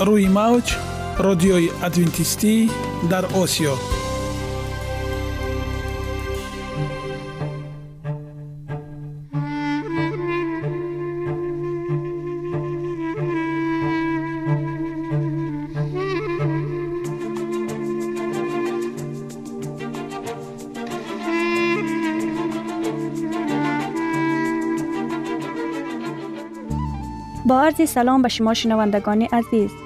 روی موج رادیوی ادوینتیستی در آسیا. با عرض سلام به شما شنوندگان عزیز.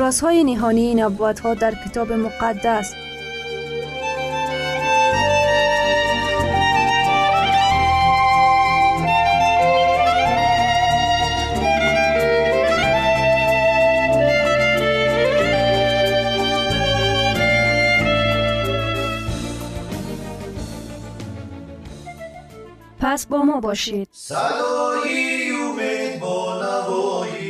رازهای نهانی این ها در کتاب مقدس. پس با ما باشید. صدای امید با نوای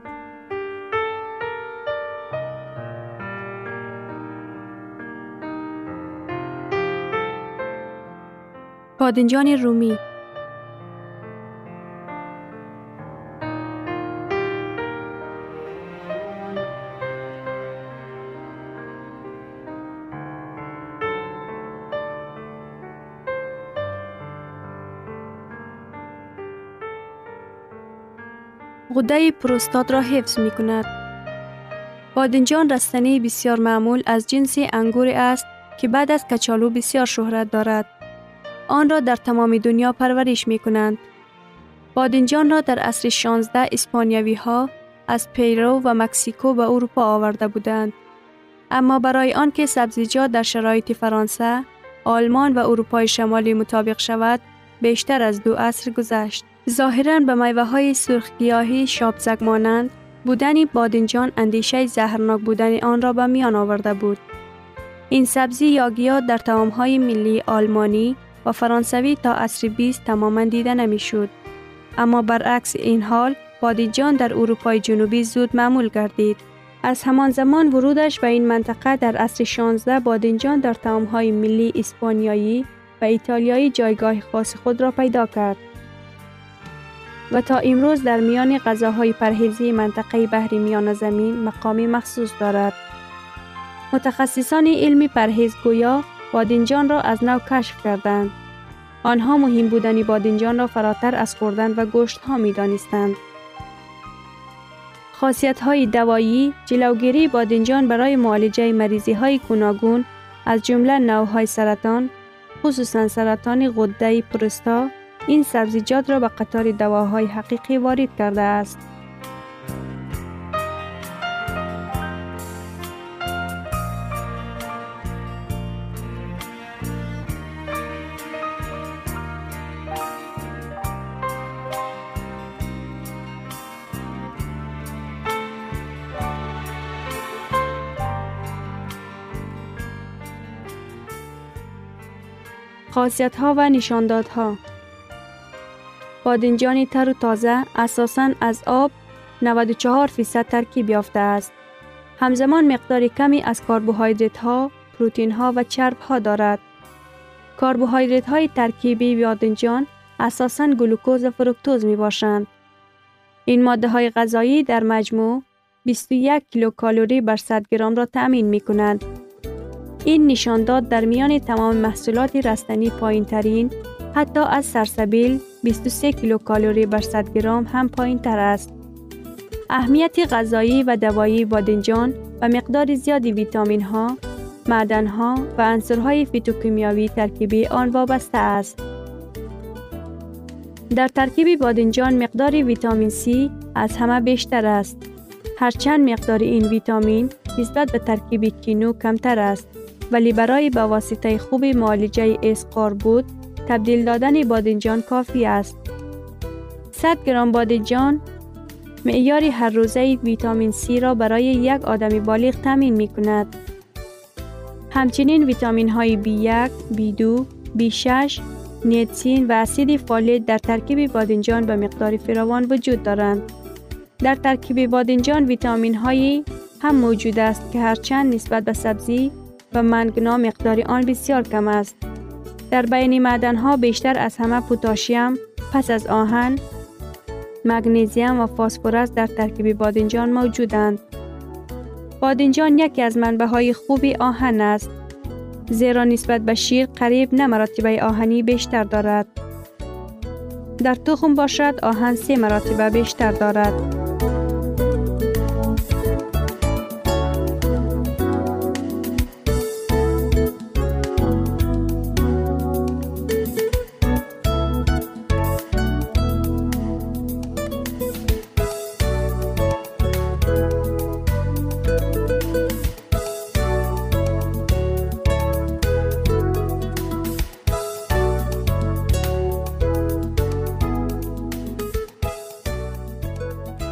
بادنجان رومی غده پروستات را حفظ می کند. بادنجان رستنی بسیار معمول از جنس انگور است که بعد از کچالو بسیار شهرت دارد. آن را در تمام دنیا پرورش می کنند. بادنجان را در عصر 16 اسپانیوی ها از پیرو و مکسیکو به اروپا آورده بودند. اما برای آنکه سبزیجات در شرایط فرانسه، آلمان و اروپای شمالی مطابق شود، بیشتر از دو عصر گذشت. ظاهرا به میوه های سرخگیاهی شابزگ مانند بودن بادنجان اندیشه زهرناک بودن آن را به میان آورده بود. این سبزی یا گیاه در تمام های ملی آلمانی و فرانسوی تا عصر 20 تماما دیده نمی‌شد. اما برعکس این حال بادیجان در اروپای جنوبی زود معمول گردید. از همان زمان ورودش به این منطقه در عصر 16 بادنجان در های ملی اسپانیایی و ایتالیایی جایگاه خاص خود را پیدا کرد. و تا امروز در میان غذاهای پرهیزی منطقه بحری میان زمین مقامی مخصوص دارد. متخصصان علمی پرهیزگویا بادنجان را از نو کشف کردند. آنها مهم بودن بادنجان را فراتر از خوردن و گوشت ها می دانستند. خاصیت های دوایی جلوگیری بادنجان برای معالجه مریضی های گوناگون از جمله نوهای سرطان خصوصا سرطان غده پرستا این سبزیجات را به قطار دواهای حقیقی وارد کرده است. خاصیت ها و نشاندادها بادنجان تر و تازه اساساً از آب 94 فیصد ترکیب یافته است. همزمان مقدار کمی از کربوهیدرات ها، پروتین ها و چرب ها دارد. کربوهیدرات های ترکیبی بادنجان اساساً گلوکوز و فرکتوز می باشند. این ماده های غذایی در مجموع 21 کیلوکالری بر 100 گرم را تأمین می کنند. این نشانداد در میان تمام محصولات رستنی پایین ترین حتی از سرسبیل 23 کیلوکالری بر 100 گرم هم پایین تر است. اهمیت غذایی و دوایی بادنجان و مقدار زیادی ویتامین ها، معدن ها و عنصرهای فیتوکیمیایی ترکیبی آن وابسته است. در ترکیب بادنجان مقدار ویتامین C از همه بیشتر است. هرچند مقدار این ویتامین نسبت به ترکیب کینو کمتر است ولی برای به واسطه خوب معالجه اسقار بود تبدیل دادن بادنجان کافی است. 100 گرم بادنجان معیار هر روزه ویتامین C را برای یک آدم بالغ تامین می کند. همچنین ویتامین های B1, B2, B6, نیتسین و اسید فولید در ترکیب بادنجان به مقدار فراوان وجود دارند. در ترکیب بادنجان ویتامین هایی هم موجود است که هرچند نسبت به سبزی و منگنا مقدار آن بسیار کم است. در بین معدن ها بیشتر از همه پوتاشیم پس از آهن، مگنیزیم و فسفرس در ترکیب بادنجان موجودند. بادنجان یکی از منبع های خوبی آهن است. زیرا نسبت به شیر قریب نه مراتبه آهنی بیشتر دارد. در تخم باشد آهن سه مراتبه بیشتر دارد.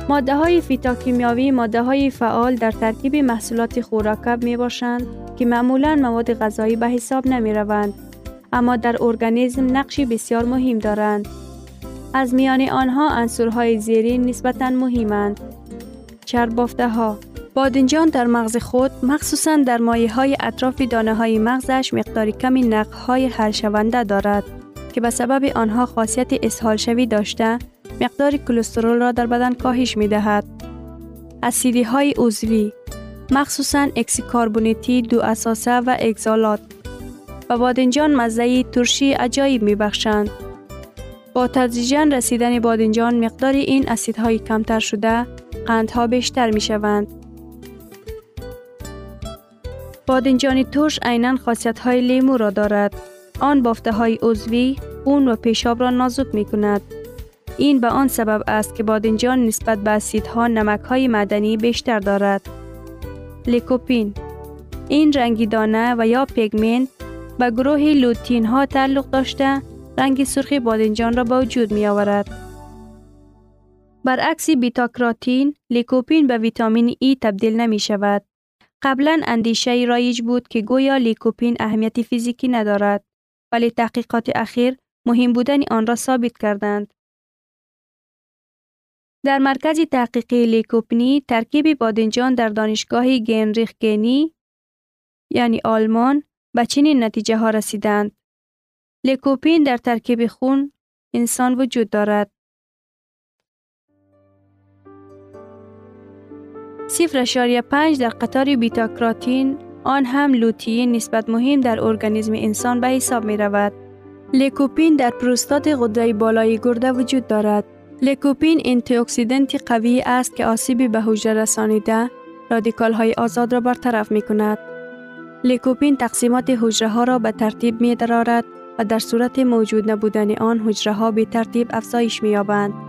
ماده های فیتاکیمیاوی ماده های فعال در ترکیب محصولات خوراکب می باشند که معمولا مواد غذایی به حساب نمی روند اما در ارگانیسم نقشی بسیار مهم دارند. از میان آنها انصورهای زیرین نسبتا مهمند. چربافته ها بادنجان در مغز خود مخصوصا در مایه های اطراف دانه های مغزش مقدار کمی نقه های حل شونده دارد که به سبب آنها خاصیت اسهال شوی داشته مقدار کلسترول را در بدن کاهش می دهد. اسیدی های عضوی مخصوصا اکسیکاربونیتی دو اساسه و اگزالات و بادنجان مزه ترشی عجایب می بخشند. با تدریجا رسیدن بادنجان مقدار این اسیدهای کمتر شده قندها بیشتر می شوند. بادنجان ترش عینا خاصیت های لیمو را دارد. آن بافته های عضوی خون و پیشاب را نازک می کند. این به آن سبب است که بادنجان نسبت به اسیدها نمک های معدنی بیشتر دارد. لیکوپین این رنگی دانه و یا پیگمنت به گروه لوتین ها تعلق داشته رنگ سرخ بادنجان را به وجود می آورد. برعکس بیتاکاروتین، لیکوپین به ویتامین ای تبدیل نمی شود. قبلا اندیشه رایج بود که گویا لیکوپین اهمیت فیزیکی ندارد ولی تحقیقات اخیر مهم بودن آن را ثابت کردند. در مرکز تحقیقی لیکوپنی ترکیب بادنجان در دانشگاه گنریخ گنی یعنی آلمان به چنین نتیجه ها رسیدند. لیکوپین در ترکیب خون انسان وجود دارد. صفر پنج در قطار بیتاکراتین آن هم لوتیه نسبت مهم در ارگانیسم انسان به حساب می رود. لیکوپین در پروستات غده بالای گرده وجود دارد. لیکوپین انتی قوی است که آسیبی به حجره رسانیده رادیکال های آزاد را برطرف می کند. لیکوپین تقسیمات حجره ها را به ترتیب می درارد و در صورت موجود نبودن آن حجره ها به ترتیب افزایش می یابند.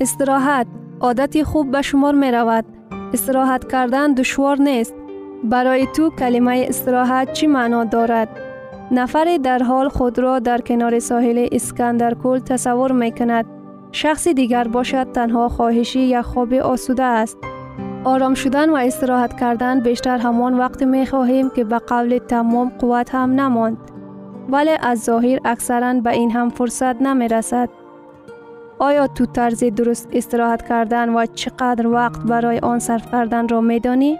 استراحت عادتی خوب به شمار می رود. استراحت کردن دشوار نیست. برای تو کلمه استراحت چی معنا دارد؟ نفری در حال خود را در کنار ساحل اسکندرکل تصور می کند. شخص دیگر باشد تنها خواهشی یا خواب آسوده است. آرام شدن و استراحت کردن بیشتر همان وقت می خواهیم که به قول تمام قوت هم نماند. ولی از ظاهر اکثرا به این هم فرصت نمی رسد. آیا تو طرز درست استراحت کردن و چقدر وقت برای آن صرف کردن را میدانی؟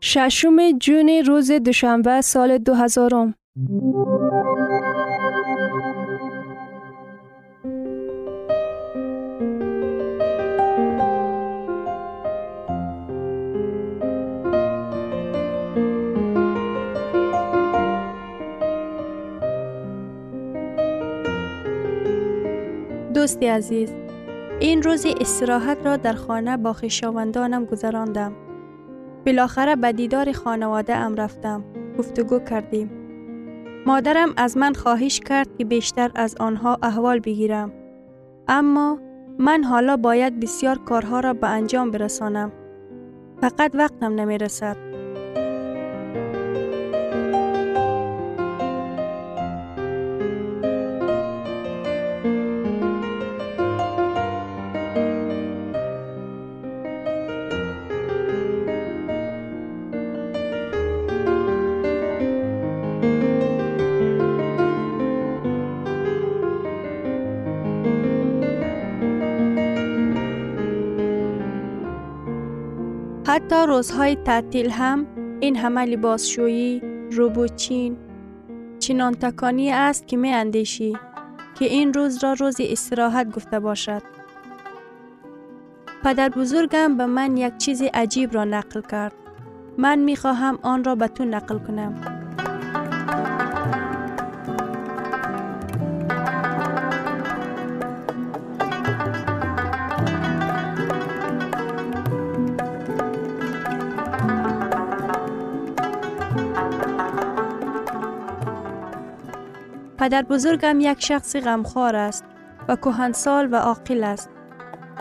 ششم جون روز دوشنبه سال 2000 دوستی عزیز. این روز استراحت را در خانه با خیشاوندانم گذراندم. بالاخره به دیدار خانواده ام رفتم. گفتگو کردیم. مادرم از من خواهش کرد که بیشتر از آنها احوال بگیرم. اما من حالا باید بسیار کارها را به انجام برسانم. فقط وقتم نمی رسد حتی روزهای تعطیل هم این همه لباسشویی، روبوچین، چنان تکانی است که می اندیشی که این روز را روز استراحت گفته باشد. پدر بزرگم به من یک چیز عجیب را نقل کرد. من می خواهم آن را به تو نقل کنم. پدر بزرگم یک شخص غمخوار است و کهنسال و عاقل است.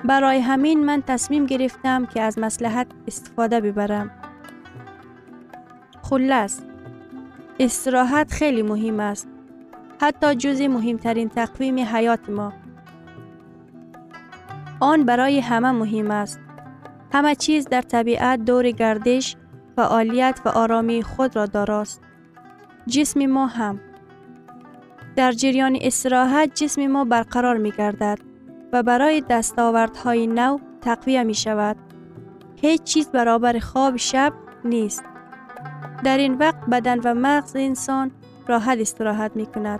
برای همین من تصمیم گرفتم که از مسلحت استفاده ببرم. خلاص استراحت خیلی مهم است. حتی جز مهمترین تقویم حیات ما. آن برای همه مهم است. همه چیز در طبیعت دور گردش، فعالیت و آرامی خود را داراست. جسم ما هم. در جریان استراحت جسم ما برقرار می گردد و برای دستاوردهای نو تقویه می شود. هیچ چیز برابر خواب شب نیست. در این وقت بدن و مغز انسان راحت استراحت می کند.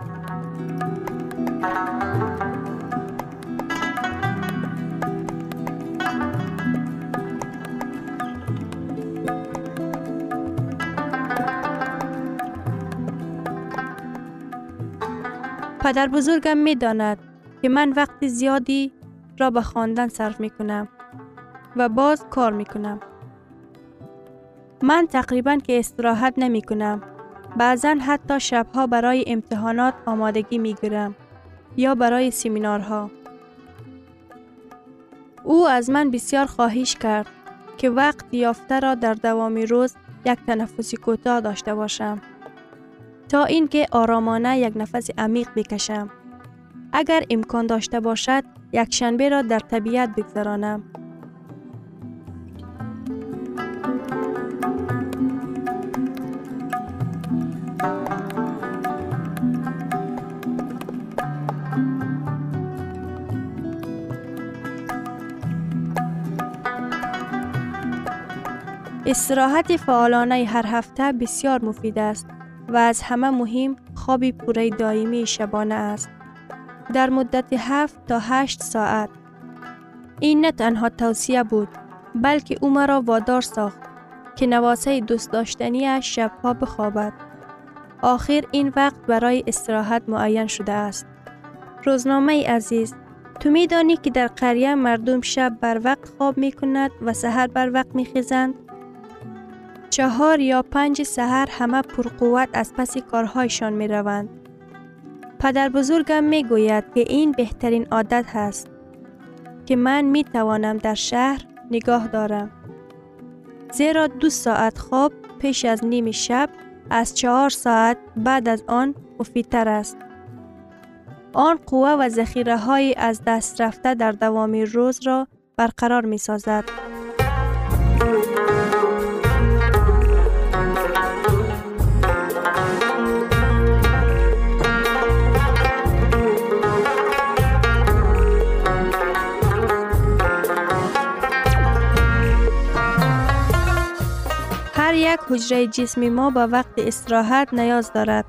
پدر بزرگم می داند که من وقت زیادی را به خواندن صرف می کنم و باز کار می کنم. من تقریبا که استراحت نمی کنم. بعضا حتی شبها برای امتحانات آمادگی می گیرم یا برای سیمینارها. او از من بسیار خواهش کرد که وقت یافته را در دوامی روز یک تنفسی کوتاه داشته باشم. تا اینکه آرامانه یک نفس عمیق بکشم. اگر امکان داشته باشد یک شنبه را در طبیعت بگذرانم. استراحت فعالانه هر هفته بسیار مفید است و از همه مهم خوابی پوره دائمی شبانه است. در مدت 7 تا 8 ساعت. این نه تنها توصیه بود بلکه او مرا وادار ساخت که نواسه دوست داشتنی شبها بخوابد. آخر این وقت برای استراحت معین شده است. روزنامه عزیز تو می دانی که در قریه مردم شب بر وقت خواب می کند و سحر بر وقت می خیزند؟ چهار یا پنج سحر همه پرقوت از پس کارهایشان می روند. پدر بزرگم می گوید که این بهترین عادت هست که من می توانم در شهر نگاه دارم. زیرا دو ساعت خواب پیش از نیم شب از چهار ساعت بعد از آن مفیدتر است. آن قوه و ذخیره های از دست رفته در دوامی روز را برقرار می سازد. حجره جسمی ما با وقت استراحت نیاز دارد.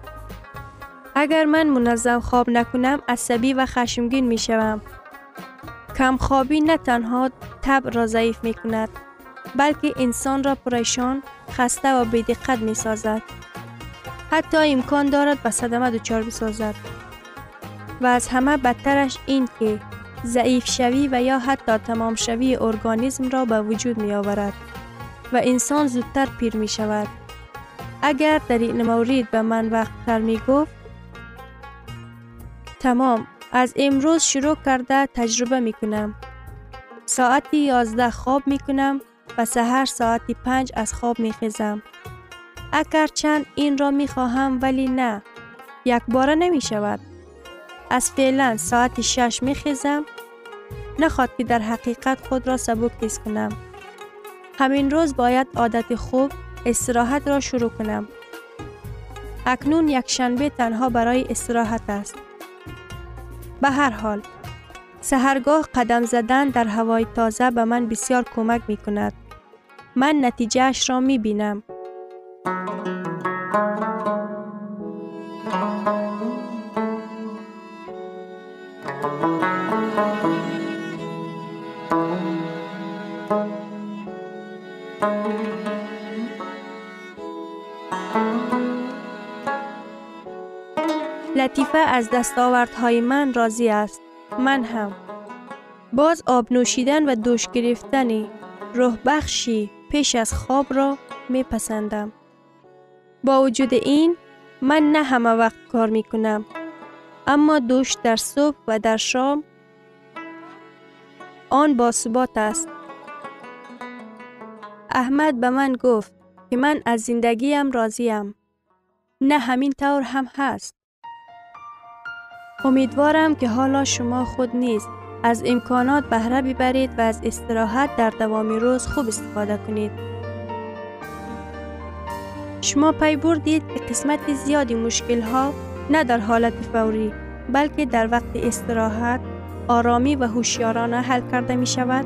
اگر من منظم خواب نکنم عصبی و خشمگین می شوم. کم خوابی نه تنها تب را ضعیف می کند بلکه انسان را پریشان، خسته و بیدقت می سازد. حتی امکان دارد به صدمه دچار بسازد. و از همه بدترش این که ضعیف شوی و یا حتی تمام شوی ارگانیسم را به وجود می آورد. و انسان زودتر پیر می شود. اگر در این مورد به من وقت تر می گفت تمام از امروز شروع کرده تجربه می کنم. ساعتی یازده خواب می کنم و سهر ساعتی پنج از خواب می خیزم. اگر چند این را می خواهم ولی نه. یک باره نمی شود. از فعلا ساعتی شش می خیزم. نخواد که در حقیقت خود را سبک کنم. همین روز باید عادت خوب استراحت را شروع کنم. اکنون یک شنبه تنها برای استراحت است. به هر حال، سهرگاه قدم زدن در هوای تازه به من بسیار کمک می کند. من نتیجه را می بینم. لطیفه از دستاوردهای من راضی است. من هم. باز آب نوشیدن و دوش گرفتنی روح بخشی پیش از خواب را می پسندم. با وجود این من نه همه وقت کار می کنم. اما دوش در صبح و در شام آن با ثبات است. احمد به من گفت که من از زندگیم راضیم. نه همین طور هم هست. امیدوارم که حالا شما خود نیز از امکانات بهره ببرید و از استراحت در دوامی روز خوب استفاده کنید. شما پی بردید که قسمت زیادی مشکل ها نه در حالت فوری بلکه در وقت استراحت آرامی و هوشیارانه حل کرده می شود؟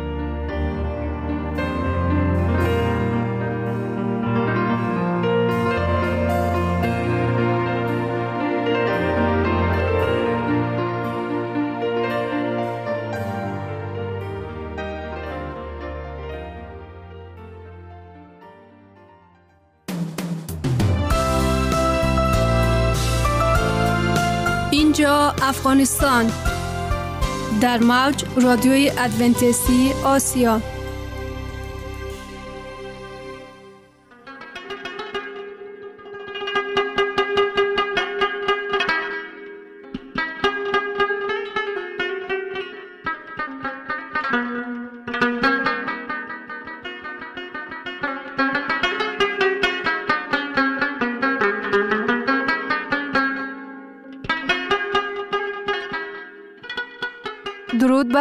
افغانستان. در موج رادیوی ادونتیستی آسیا.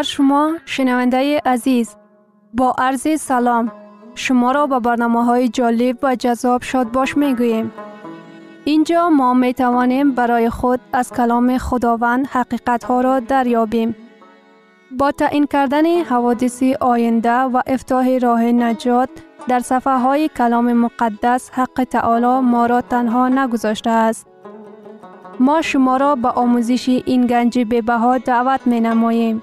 بر شما شنونده عزیز با عرض سلام شما را به برنامه های جالب و جذاب شاد باش می گوییم. اینجا ما می توانیم برای خود از کلام خداوند حقیقت ها را دریابیم. با تعیین کردن حوادث آینده و افتاح راه نجات در صفحه های کلام مقدس حق تعالی ما را تنها نگذاشته است. ما شما را به آموزش این گنج بها دعوت می نماییم.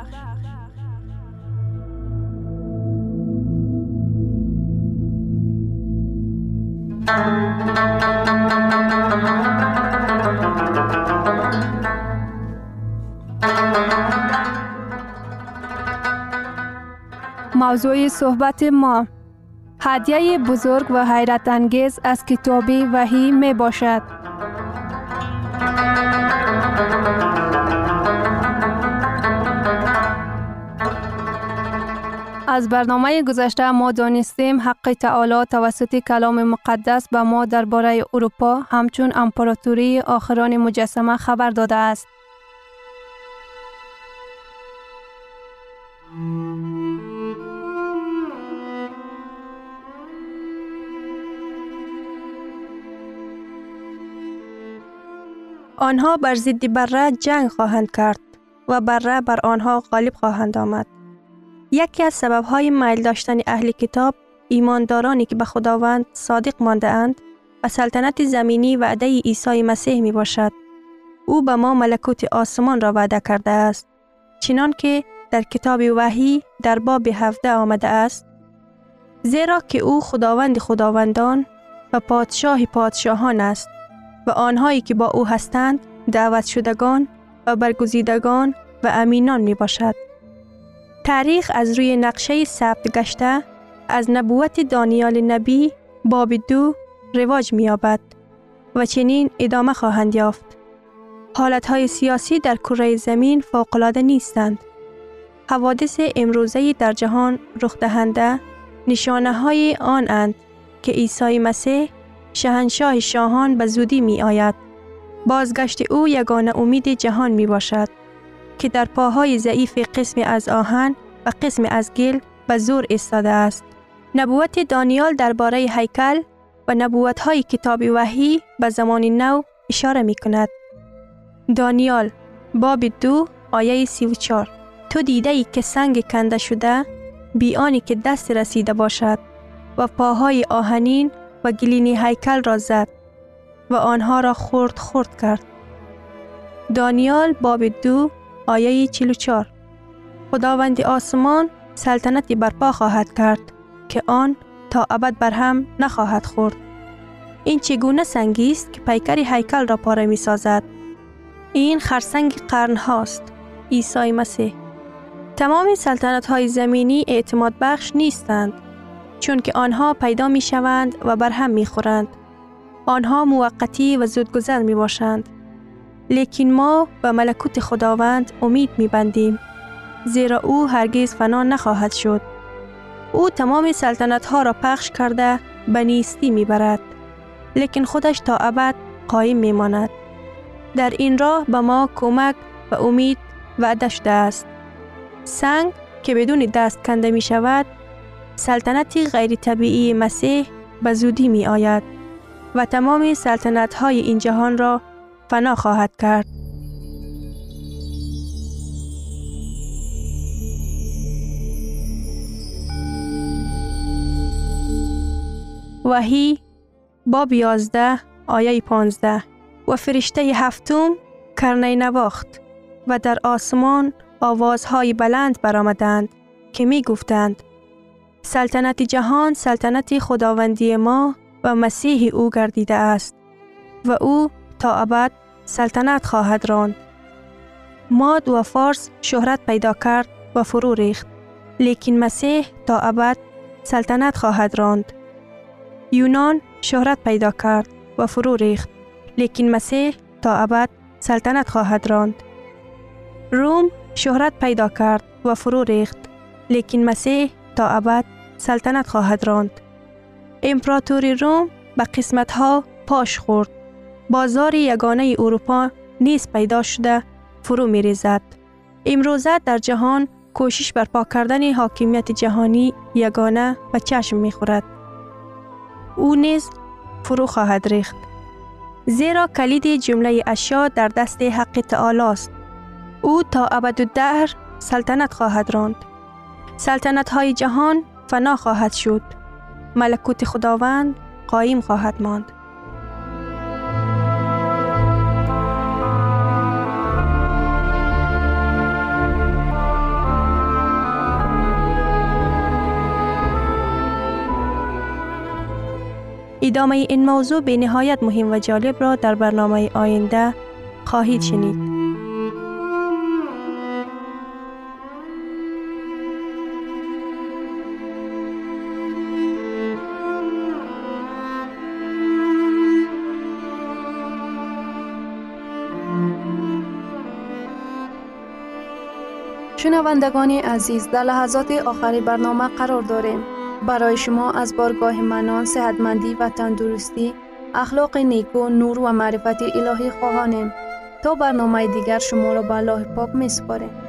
موضوع صحبت ما هدیه بزرگ و حیرت انگیز از کتاب وحی می باشد. از برنامه گذشته ما دانستیم حق تعالی توسط کلام مقدس به ما درباره اروپا همچون امپراتوری آخران مجسمه خبر داده است. آنها بر ضد بره جنگ خواهند کرد و بره بر آنها غالب خواهند آمد. یکی از سببهای میل داشتن اهل کتاب ایماندارانی که به خداوند صادق مانده اند و سلطنت زمینی وعده عیسی مسیح می باشد. او به ما ملکوت آسمان را وعده کرده است. چنان که در کتاب وحی در باب هفته آمده است. زیرا که او خداوند خداوندان و پادشاه پادشاهان است و آنهایی که با او هستند دعوت شدگان و برگزیدگان و امینان می باشد. تاریخ از روی نقشه ثبت گشته از نبوت دانیال نبی باب دو رواج می یابد و چنین ادامه خواهند یافت. های سیاسی در کره زمین فوقلاده نیستند. حوادث امروزه در جهان رخ دهنده نشانه های آن اند که عیسی مسیح شهنشاه شاهان به زودی می آید. بازگشت او یگانه امید جهان می باشد. که در پاهای ضعیف قسم از آهن و قسم از گل به زور ایستاده است. نبوت دانیال درباره هیکل و نبوت های کتاب وحی به زمان نو اشاره می کند. دانیال باب دو آیه سی و چار تو دیده ای که سنگ کنده شده بیانی که دست رسیده باشد و پاهای آهنین و گلینی هیکل را زد و آنها را خورد خورد کرد. دانیال باب دو آیه 44 خداوند آسمان سلطنتی برپا خواهد کرد که آن تا ابد بر هم نخواهد خورد. این چگونه سنگی است که پیکر هیکل را پاره می سازد. این خرسنگ قرن هاست. عیسی مسیح تمام سلطنت های زمینی اعتماد بخش نیستند چون که آنها پیدا می شوند و بر هم می خورند. آنها موقتی و زودگذر می باشند. لیکن ما به ملکوت خداوند امید می بندیم. زیرا او هرگز فنا نخواهد شد. او تمام سلطنت ها را پخش کرده به نیستی می برد. لیکن خودش تا ابد قایم می ماند. در این راه به ما کمک و امید وعده شده است. سنگ که بدون دست کنده می شود سلطنت غیر طبیعی مسیح به زودی می آید و تمام سلطنت های این جهان را فنا خواهد کرد. وحی باب یازده آیه پانزده و فرشته هفتم کرنه نواخت و در آسمان آوازهای بلند برآمدند که می گفتند سلطنت جهان سلطنت خداوندی ما و مسیح او گردیده است و او تا ابد سلطنت خواهد راند. ماد و فارس شهرت پیدا کرد و فرو ریخت لیکن مسیح تا ابد سلطنت خواهد راند. یونان شهرت پیدا کرد و فرو ریخت لیکن مسیح تا ابد سلطنت خواهد راند. روم شهرت پیدا کرد و فرو ریخت لیکن مسیح تا ابد سلطنت خواهد راند. امپراتوری روم به قسمت ها پاش خورد. بازار یگانه اروپا نیز پیدا شده فرو می ریزد. امروزه در جهان کوشش برپا کردن حاکمیت جهانی یگانه و چشم می خورد. او نیز فرو خواهد ریخت. زیرا کلید جمله اشیا در دست حق تعالی است. او تا ابد الدهر سلطنت خواهد راند. سلطنت های جهان فنا خواهد شد. ملکوت خداوند قایم خواهد ماند. ادامه این موضوع به نهایت مهم و جالب را در برنامه آینده خواهید شنید. شنوندگان عزیز در لحظات آخری برنامه قرار داریم. برای شما از بارگاه منان، صحتمندی و تندرستی، اخلاق نیکو، نور و معرفت الهی خواهانیم. تا برنامه دیگر شما را به الله پاک می سپاریم.